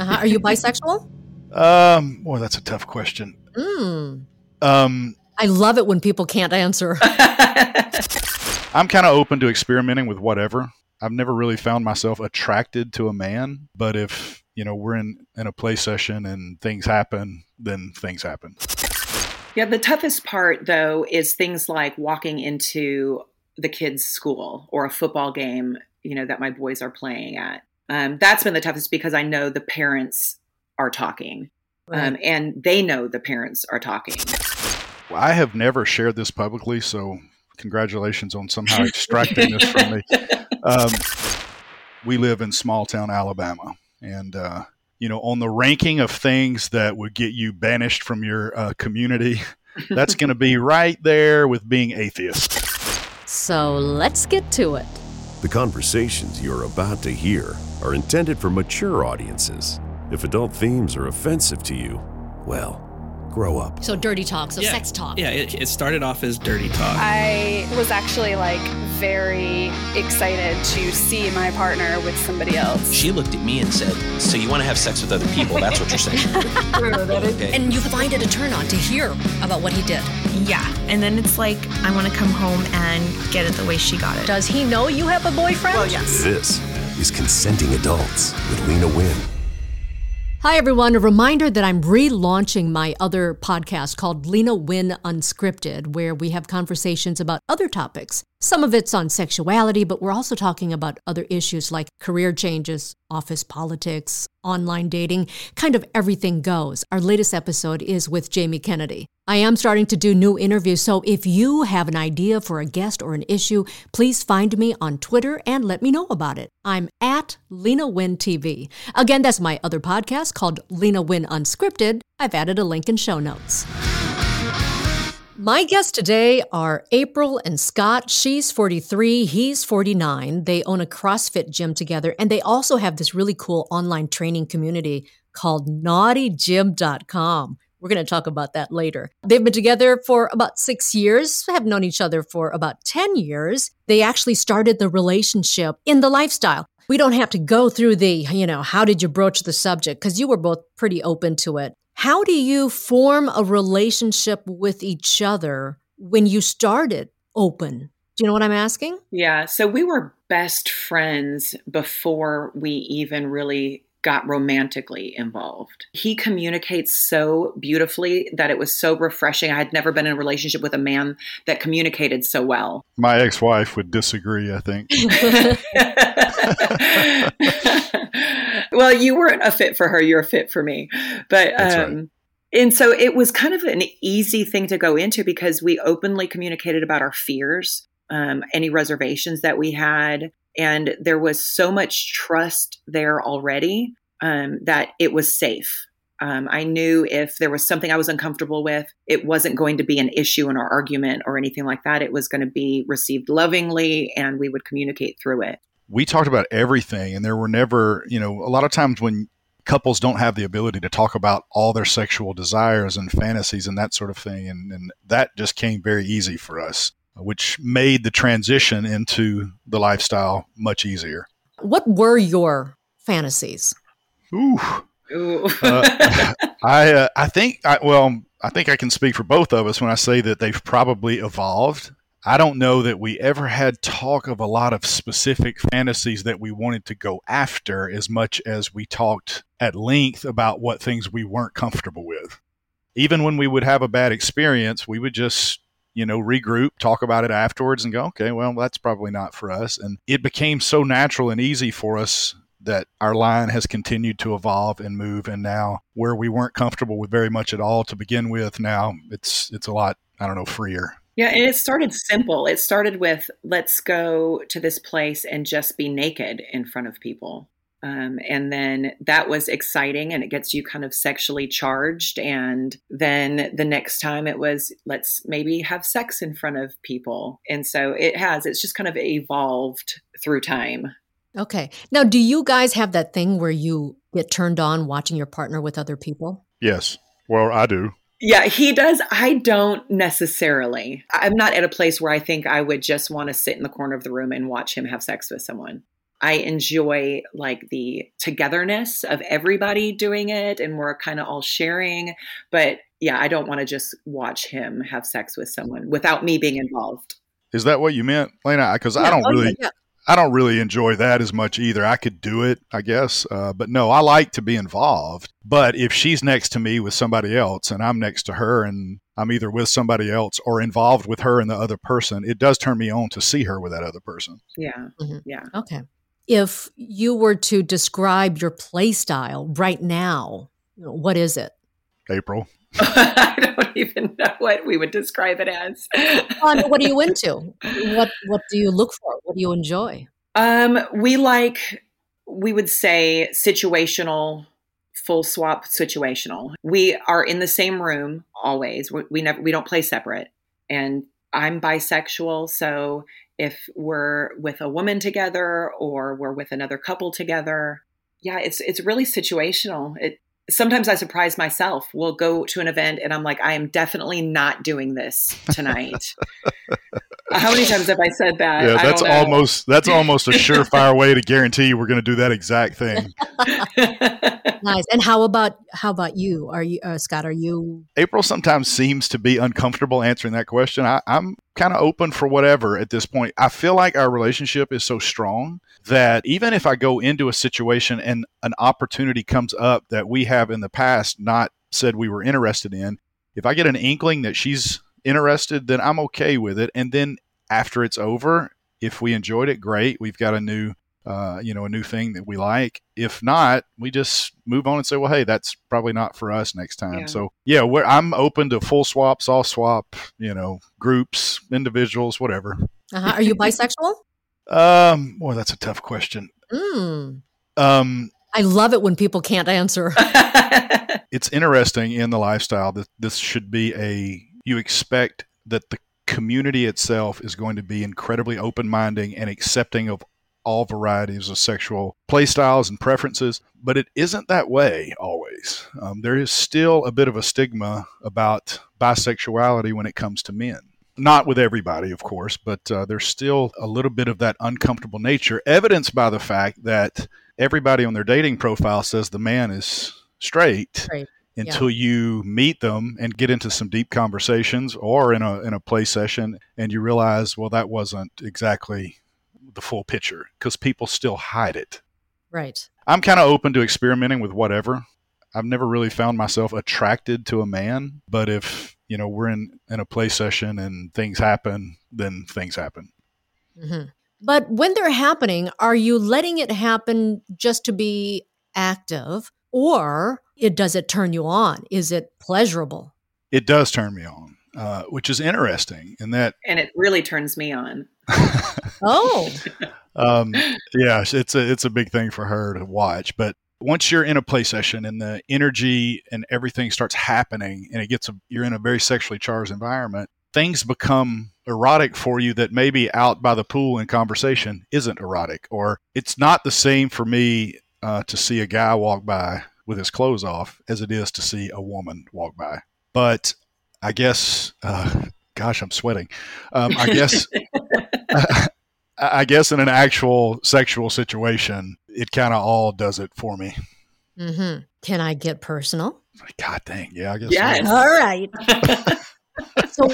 Uh-huh. Are you bisexual? Um, boy, that's a tough question. Mm. Um, I love it when people can't answer. I'm kind of open to experimenting with whatever. I've never really found myself attracted to a man, but if you know we're in in a play session and things happen, then things happen. Yeah, the toughest part though is things like walking into the kids' school or a football game, you know, that my boys are playing at. Um, that's been the toughest because I know the parents are talking, Right. um, and they know the parents are talking. I have never shared this publicly, so congratulations on somehow extracting this from me. Um, we live in small town Alabama, and uh, you know, on the ranking of things that would get you banished from your uh, community, that's going to be right there with being atheist. so let's get to it. The conversations you're about to hear are intended for mature audiences. If adult themes are offensive to you, well, grow up. So dirty talk, so sex talk. Yeah, it, it started off as dirty talk. I was actually like very excited to see my partner with somebody else. She looked at me and said, So you want to have sex with other people? That's what you're saying. okay. And you find it a turn on to hear about what he did. Yeah. And then it's like, I want to come home and get it the way she got it. Does he know you have a boyfriend? Well, yes. This is Consenting Adults with Lena Wynn. Hi, everyone. A reminder that I'm relaunching my other podcast called Lena Win Unscripted, where we have conversations about other topics. Some of it's on sexuality, but we're also talking about other issues like career changes, office politics, online dating, kind of everything goes. Our latest episode is with Jamie Kennedy. I am starting to do new interviews, so if you have an idea for a guest or an issue, please find me on Twitter and let me know about it. I'm at Lena Win TV. Again, that's my other podcast called Lena Win Unscripted. I've added a link in show notes. My guests today are April and Scott. She's 43, he's 49. They own a CrossFit gym together, and they also have this really cool online training community called naughtygym.com. We're going to talk about that later. They've been together for about six years, have known each other for about 10 years. They actually started the relationship in the lifestyle. We don't have to go through the, you know, how did you broach the subject? Because you were both pretty open to it. How do you form a relationship with each other when you started open? Do you know what I'm asking? Yeah, so we were best friends before we even really got romantically involved. He communicates so beautifully that it was so refreshing. I had never been in a relationship with a man that communicated so well. My ex-wife would disagree. I think. well, you weren't a fit for her, you're a fit for me. But That's right. um and so it was kind of an easy thing to go into because we openly communicated about our fears, um, any reservations that we had. And there was so much trust there already um, that it was safe. Um, I knew if there was something I was uncomfortable with, it wasn't going to be an issue in our argument or anything like that. It was going to be received lovingly and we would communicate through it. we talked about everything and there were never you know a lot of times when couples don't have the ability to talk about all their sexual desires and fantasies and that sort of thing and, and that just came very easy for us which made the transition into the lifestyle much easier What were your fantasies? Ooh. Ooh. Uh, I uh, I think I, well I think I can speak for both of us when I say that they've probably evolved. I don't know that we ever had talk of a lot of specific fantasies that we wanted to go after as much as we talked at length about what things we weren't comfortable with. Even when we would have a bad experience, we would just you know regroup, talk about it afterwards and go, okay, well that's probably not for us. And it became so natural and easy for us that our line has continued to evolve and move and now where we weren't comfortable with very much at all to begin with now it's it's a lot i don't know freer Yeah, and it started simple. It started with let's go to this place and just be naked in front of people. Um, and then that was exciting and it gets you kind of sexually charged. And then the next time it was let's maybe have sex in front of people. And so it has, it's just kind of evolved through time. Okay. Now, do you guys have that thing where you get turned on watching your partner with other people? yes well i do Yeah, he does. I don't necessarily. I'm not at a place where I think I would just want to sit in the corner of the room and watch him have sex with someone. I enjoy like the togetherness of everybody doing it and we're kind of all sharing. But yeah, I don't want to just watch him have sex with someone without me being involved. Is that what you meant, Lena? Because yeah, I don't oh, really. Yeah. I don't really enjoy that as much either. I could do it, I guess, uh, but no, I like to be involved. But if she's next to me with somebody else, and I'm next to her, and I'm either with somebody else or involved with her and the other person, it does turn me on to see her with that other person. Yeah, mm-hmm. yeah. Okay. If you were to describe your play style right now, what is it? April. I don't even know what we would describe it as. um, what are you into? What What do you look for? What do you enjoy? Um, we like we would say situational, full swap situational. We are in the same room always. We, we never we don't play separate. And I'm bisexual, so if we're with a woman together or we're with another couple together, yeah, it's it's really situational. It sometimes I surprise myself. We'll go to an event and I'm like, I am definitely not doing this tonight. How many times have I said that? Yeah, that's almost that's almost a surefire way to guarantee we're going to do that exact thing. nice. And how about how about you? Are you uh, Scott? Are you? April sometimes seems to be uncomfortable answering that question. I, I'm kind of open for whatever at this point. I feel like our relationship is so strong that even if I go into a situation and an opportunity comes up that we have in the past not said we were interested in, if I get an inkling that she's interested, then I'm okay with it. And then after it's over, if we enjoyed it, great. We've got a new, uh, you know, a new thing that we like. If not, we just move on and say, well, hey, that's probably not for us next time. Yeah. So yeah, I'm open to full swap, soft swap, you know, groups, individuals, whatever. Uh-huh. Are you bisexual? um, boy, that's a tough question. Mm. Um, I love it when people can't answer. it's interesting in the lifestyle that this should be a you expect that the community itself is going to be incredibly open minded and accepting of all varieties of sexual play styles and preferences, but it isn't that way always. Um, there is still a bit of a stigma about bisexuality when it comes to men. Not with everybody, of course, but uh, there's still a little bit of that uncomfortable nature, evidenced by the fact that everybody on their dating profile says the man is straight. Until yeah. you meet them and get into some deep conversations or in a in a play session and you realize well that wasn't exactly the full picture because people still hide it right i'm kind of open to experimenting with whatever i've never really found myself attracted to a man but if you know we're in in a play session and things happen then things happen mm-hmm. but when they're happening are you letting it happen just to be active or it does it turn you on? Is it pleasurable? It does turn me on, uh, which is interesting in that. And it really turns me on. oh. um, yeah, it's a it's a big thing for her to watch. But once you're in a play session and the energy and everything starts happening, and it gets a, you're in a very sexually charged environment, things become erotic for you that maybe out by the pool in conversation isn't erotic, or it's not the same for me uh, to see a guy walk by with his clothes off as it is to see a woman walk by. But I guess, uh, gosh, I'm sweating. Um, I guess, I guess in an actual sexual situation, it kind of all does it for me. Mm-hmm. Can I get personal? God dang, yeah, I guess. Yeah. So. All right. so,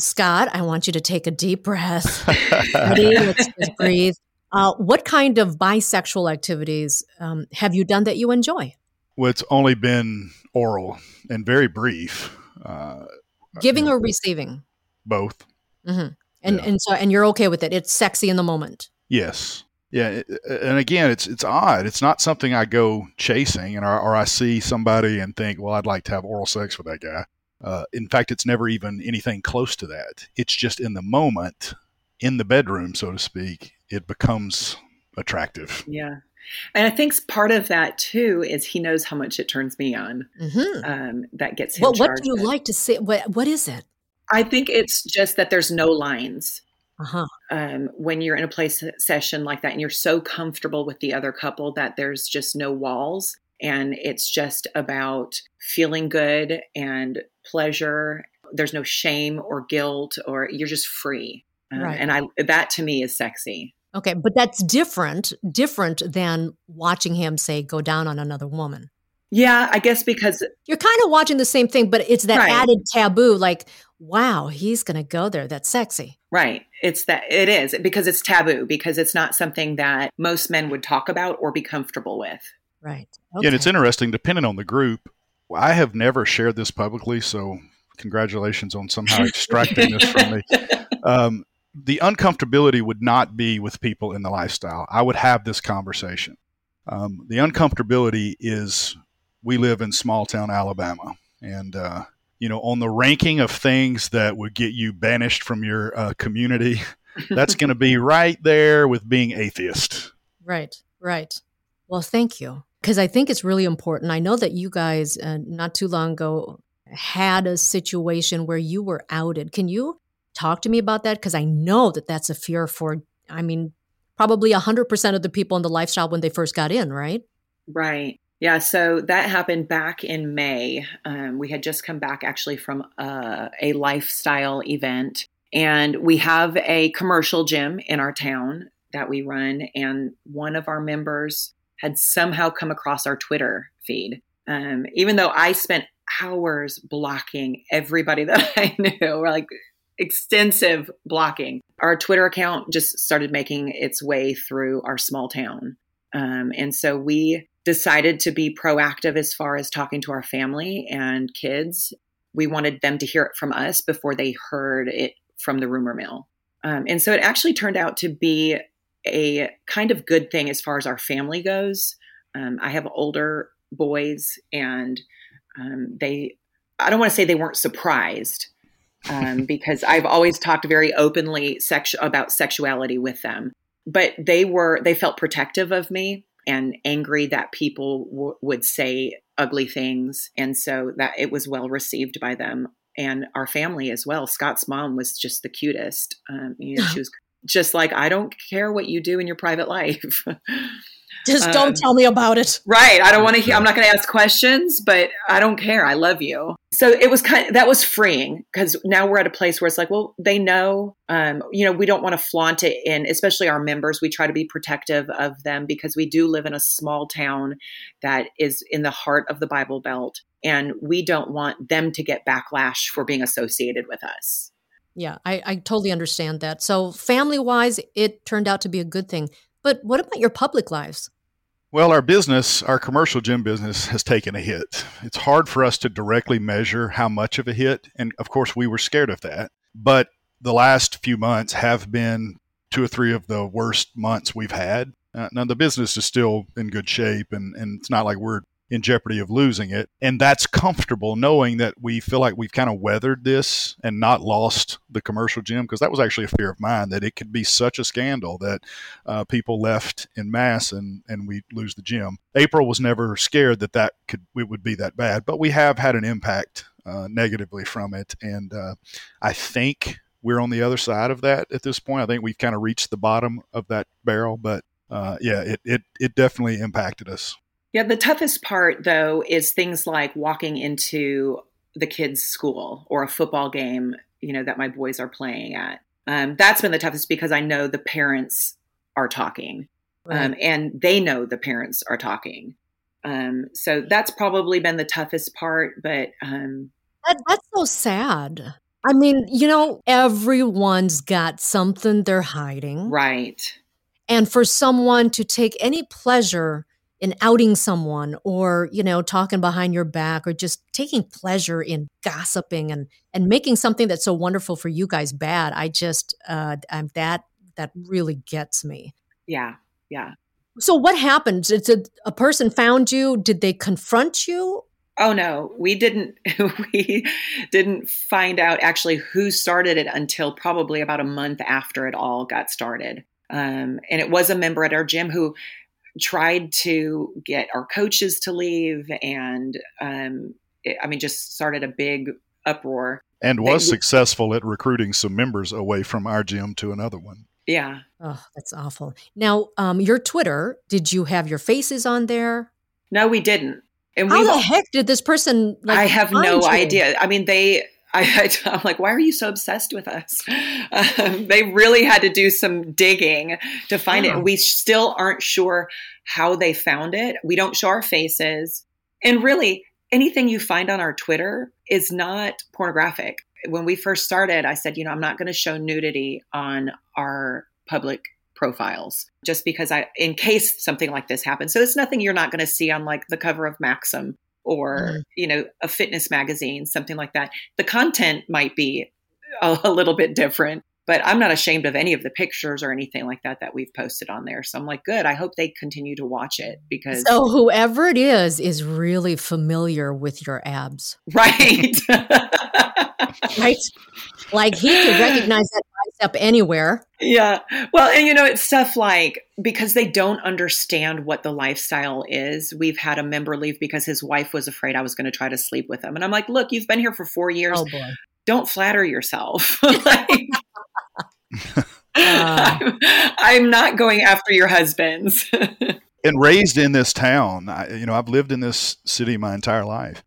Scott, I want you to take a deep breath. Ready? Let's just breathe. Uh, what kind of bisexual activities um, have you done that you enjoy? Well, it's only been oral and very brief. Uh, Giving or receiving? Both. Mm-hmm. And yeah. and so and you're okay with it. It's sexy in the moment. Yes. Yeah, and again, it's it's odd. It's not something I go chasing, and or, or I see somebody and think, well, I'd like to have oral sex with that guy. Uh, in fact, it's never even anything close to that. It's just in the moment, in the bedroom, so to speak, it becomes attractive. Yeah. And I think part of that too is he knows how much it turns me on. Mm-hmm. Um, that gets him. Well, what do you like to say? What What is it? I think it's just that there's no lines. Uh-huh. Um, when you're in a play session like that, and you're so comfortable with the other couple that there's just no walls, and it's just about feeling good and pleasure. There's no shame or guilt, or you're just free. Um, right. And I that to me is sexy. Okay, but that's different, different than watching him say go down on another woman. Yeah, I guess because you're kind of watching the same thing, but it's that right. added taboo like, wow, he's going to go there. That's sexy. Right. It's that it is because it's taboo because it's not something that most men would talk about or be comfortable with. Right. Okay. Yeah, and it's interesting depending on the group. I have never shared this publicly, so congratulations on somehow extracting this from me. Um, the uncomfortability would not be with people in the lifestyle. I would have this conversation. Um, the uncomfortability is we live in small town Alabama, and uh, you know, on the ranking of things that would get you banished from your uh, community, that's going to be right there with being atheist. Right, right. Well, thank you. Because I think it's really important. I know that you guys, uh, not too long ago, had a situation where you were outed. Can you talk to me about that? Because I know that that's a fear for, I mean, probably 100% of the people in the lifestyle when they first got in, right? Right. Yeah, so that happened back in May. Um, we had just come back actually from uh, a lifestyle event, and we have a commercial gym in our town that we run. And one of our members had somehow come across our Twitter feed. Um, even though I spent hours blocking everybody that I knew, we're like extensive blocking, our Twitter account just started making its way through our small town. Um, and so we decided to be proactive as far as talking to our family and kids. We wanted them to hear it from us before they heard it from the rumor mill. Um, and so it actually turned out to be a kind of good thing as far as our family goes. Um, I have older boys, and um, they, I don't want to say they weren't surprised. Um, because I've always talked very openly about sexuality with them, but they were they felt protective of me and angry that people w- would say ugly things. And so that it was well received by them and our family as well. Scott's mom was just the cutest. Um, you know, she was just like, I don't care what you do in your private life. Just don't um, tell me about it. Right. I don't want to hear, I'm not going to ask questions, but I don't care. I love you. So it was kind of, that was freeing because now we're at a place where it's like, well, they know, um, you know, we don't want to flaunt it in, especially our members. We try to be protective of them because we do live in a small town that is in the heart of the Bible Belt. And we don't want them to get backlash for being associated with us. Yeah, I, I totally understand that. So, family wise, it turned out to be a good thing. But what about your public lives? Well, our business, our commercial gym business, has taken a hit. It's hard for us to directly measure how much of a hit. And of course, we were scared of that. But the last few months have been two or three of the worst months we've had. Uh, now, the business is still in good shape, and, and it's not like we're in jeopardy of losing it. And that's comfortable knowing that we feel like we've kind of weathered this and not lost the commercial gym because that was actually a fear of mine that it could be such a scandal that uh, people left in mass and, and we lose the gym. April was never scared that that could it would be that bad, but we have had an impact uh, negatively from it. And uh, I think we're on the other side of that at this point. I think we've kind of reached the bottom of that barrel, but uh, yeah, it, it, it definitely impacted us. Yeah, the toughest part though is things like walking into the kids' school or a football game, you know, that my boys are playing at. Um, that's been the toughest because I know the parents are talking, right. um, and they know the parents are talking. Um, so that's probably been the toughest part. But um, that, that's so sad. I mean, you know, everyone's got something they're hiding, right? And for someone to take any pleasure in outing someone or you know talking behind your back or just taking pleasure in gossiping and and making something that's so wonderful for you guys bad. I just uh I'm, that that really gets me. Yeah yeah. So what happened? Did, did a person found you? Did they confront you? Oh no. We didn't we didn't find out actually who started it until probably about a month after it all got started. Um, and it was a member at our gym who tried to get our coaches to leave and um, it, i mean just started a big uproar. And was they, successful at recruiting some members away from our gym to another one. Yeah. Oh that's awful. Now um, your twitter did you have your faces on there? No we didn't. And how the heck did this person like, i have no you? idea. I mean they I, am like, why are you so obsessed with us? Um, they really had to do some digging to find yeah. it. We still aren't sure how they found it. We don't show our faces. And really, anything you find on our Twitter is not pornographic. When we first started, I said, you know, I'm not going to show nudity on our public profiles just because I, in case something like this happens. So it's nothing you're not going to see on like the cover of Maxim or, mm. you know, a fitness magazine, something like that. The content might be a, a little bit different, but I'm not ashamed of any of the pictures or anything like that that we've posted on there. So I'm like, good. I hope they continue to watch it because. So whoever it is is really familiar with your abs. Right. right. Like he could recognize that bicep anywhere. Yeah. Well, and you know, it's stuff like because they don't understand what the lifestyle is. We've had a member leave because his wife was afraid I was going to try to sleep with him. And I'm like, look, you've been here for four years. Oh, don't flatter yourself. like, Uh, I'm, I'm, not going after your husbands. and raised in this town, I, you know, I've lived in this city my entire life.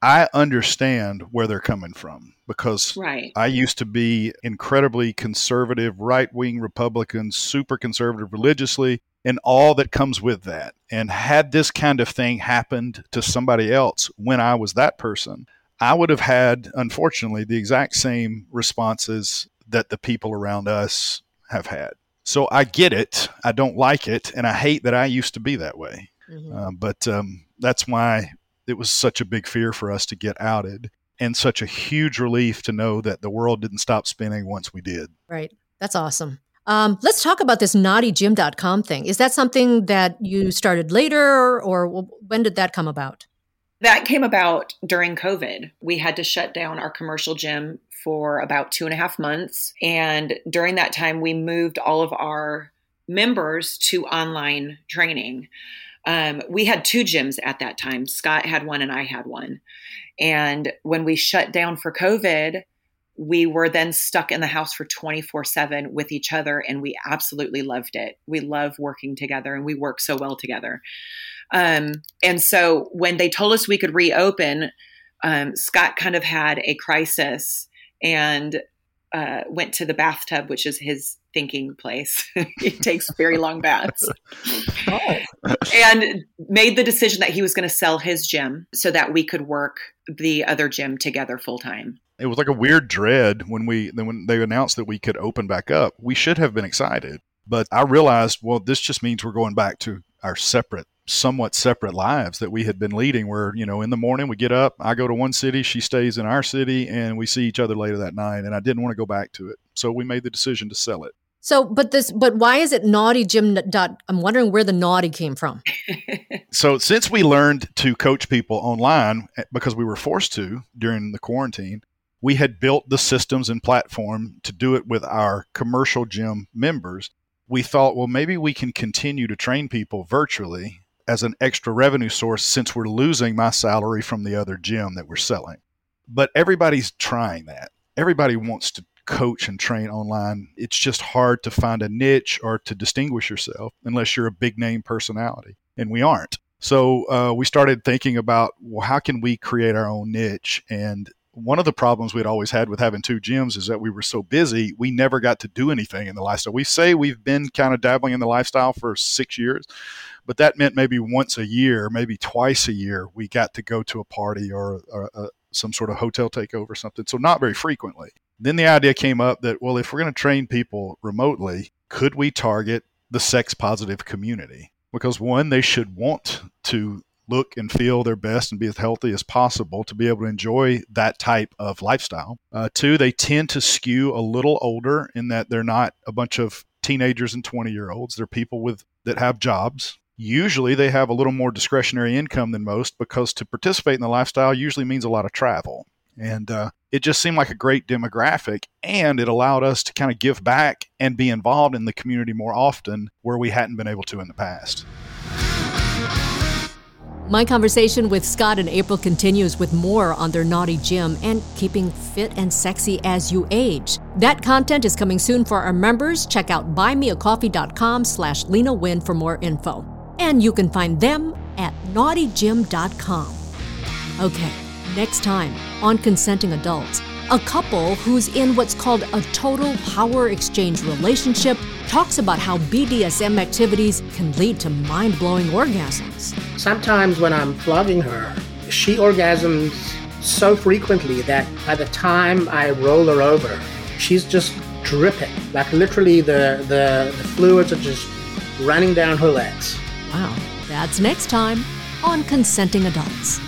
I understand where they're coming from because right. I used to be incredibly conservative, right wing Republican, super conservative religiously, and all that comes with that. And had this kind of thing happened to somebody else when I was that person, I would have had, unfortunately, the exact same responses that the people around us have had. So I get it. I don't like it. And I hate that I used to be that way. Mm-hmm. Uh, but um, that's why it was such a big fear for us to get outed and such a huge relief to know that the world didn't stop spinning once we did. Right. That's awesome. Um, let's talk about this naughtygym.com thing. Is that something that you started later or when did that come about? That came about during COVID. We had to shut down our commercial gym for about two and a half months. And during that time, we moved all of our members to online training. Um, we had two gyms at that time. Scott had one and I had one. And when we shut down for COVID, we were then stuck in the house for 24 7 with each other and we absolutely loved it we love working together and we work so well together um, and so when they told us we could reopen, um, Scott kind of had a crisis and uh, went to the bathtub, which is his thinking place. he takes very long baths. Oh. And made the decision that he was going to sell his gym so that we could work the other gym together full time. It was like a weird dread when we when they announced that we could open back up. We should have been excited, but I realized, well, this just means we're going back to our separate somewhat separate lives that we had been leading where you know in the morning we get up i go to one city she stays in our city and we see each other later that night and i didn't want to go back to it. So we made the decision to sell it. So but this but why is it naughty gym dot i'm wondering where the naughty came from. So since we learned to coach people online eh, because we were forced to during the quarantine we had built the systems and platform to do it with our commercial gym members. We thought well maybe we can continue to train people virtually as an extra revenue source since we're losing my salary from the other gym that we're selling. But everybody's trying that. Everybody wants to coach and train online. It's just hard to find a niche or to distinguish yourself unless you're a big name personality, and we aren't. So uh, we started thinking about well, how can we create our own niche? And one of the problems we'd always had with having two gyms is that we were so busy, we never got to do anything in the lifestyle. We say we've been kind of dabbling in the lifestyle for six years, but that meant maybe once a year, maybe twice a year, we got to go to a party or, or uh, some sort of hotel takeover or something. So not very frequently. Then the idea came up that, well, if we're going to train people remotely, could we target the sex positive community? Because one, they should want to look and feel their best and be as healthy as possible to be able to enjoy that type of lifestyle. Uh, two, they tend to skew a little older in that they're not a bunch of teenagers and 20 year olds. They're people with that have jobs usually they have a little more discretionary income than most because to participate in the lifestyle usually means a lot of travel. And uh, it just seemed like a great demographic, and it allowed us to kind of give back and be involved in the community more often where we hadn't been able to in the past. My conversation with Scott and April continues with more on their naughty gym and keeping fit and sexy as you age. That content is coming soon for our members. Check out buymeacoffee.com slash Lena Win for more info and you can find them at naughtygym.com. Okay, next time on Consenting Adults, A couple who's in what's called a total power exchange relationship talks about how BDSM activities can lead to mind blowing orgasms. Sometimes when I'm flogging her, she orgasms so frequently that by the time I roll her over, she's just dripping. Like literally, the, the, the fluids are just running down her legs. Wow. That's next time on Consenting Adults.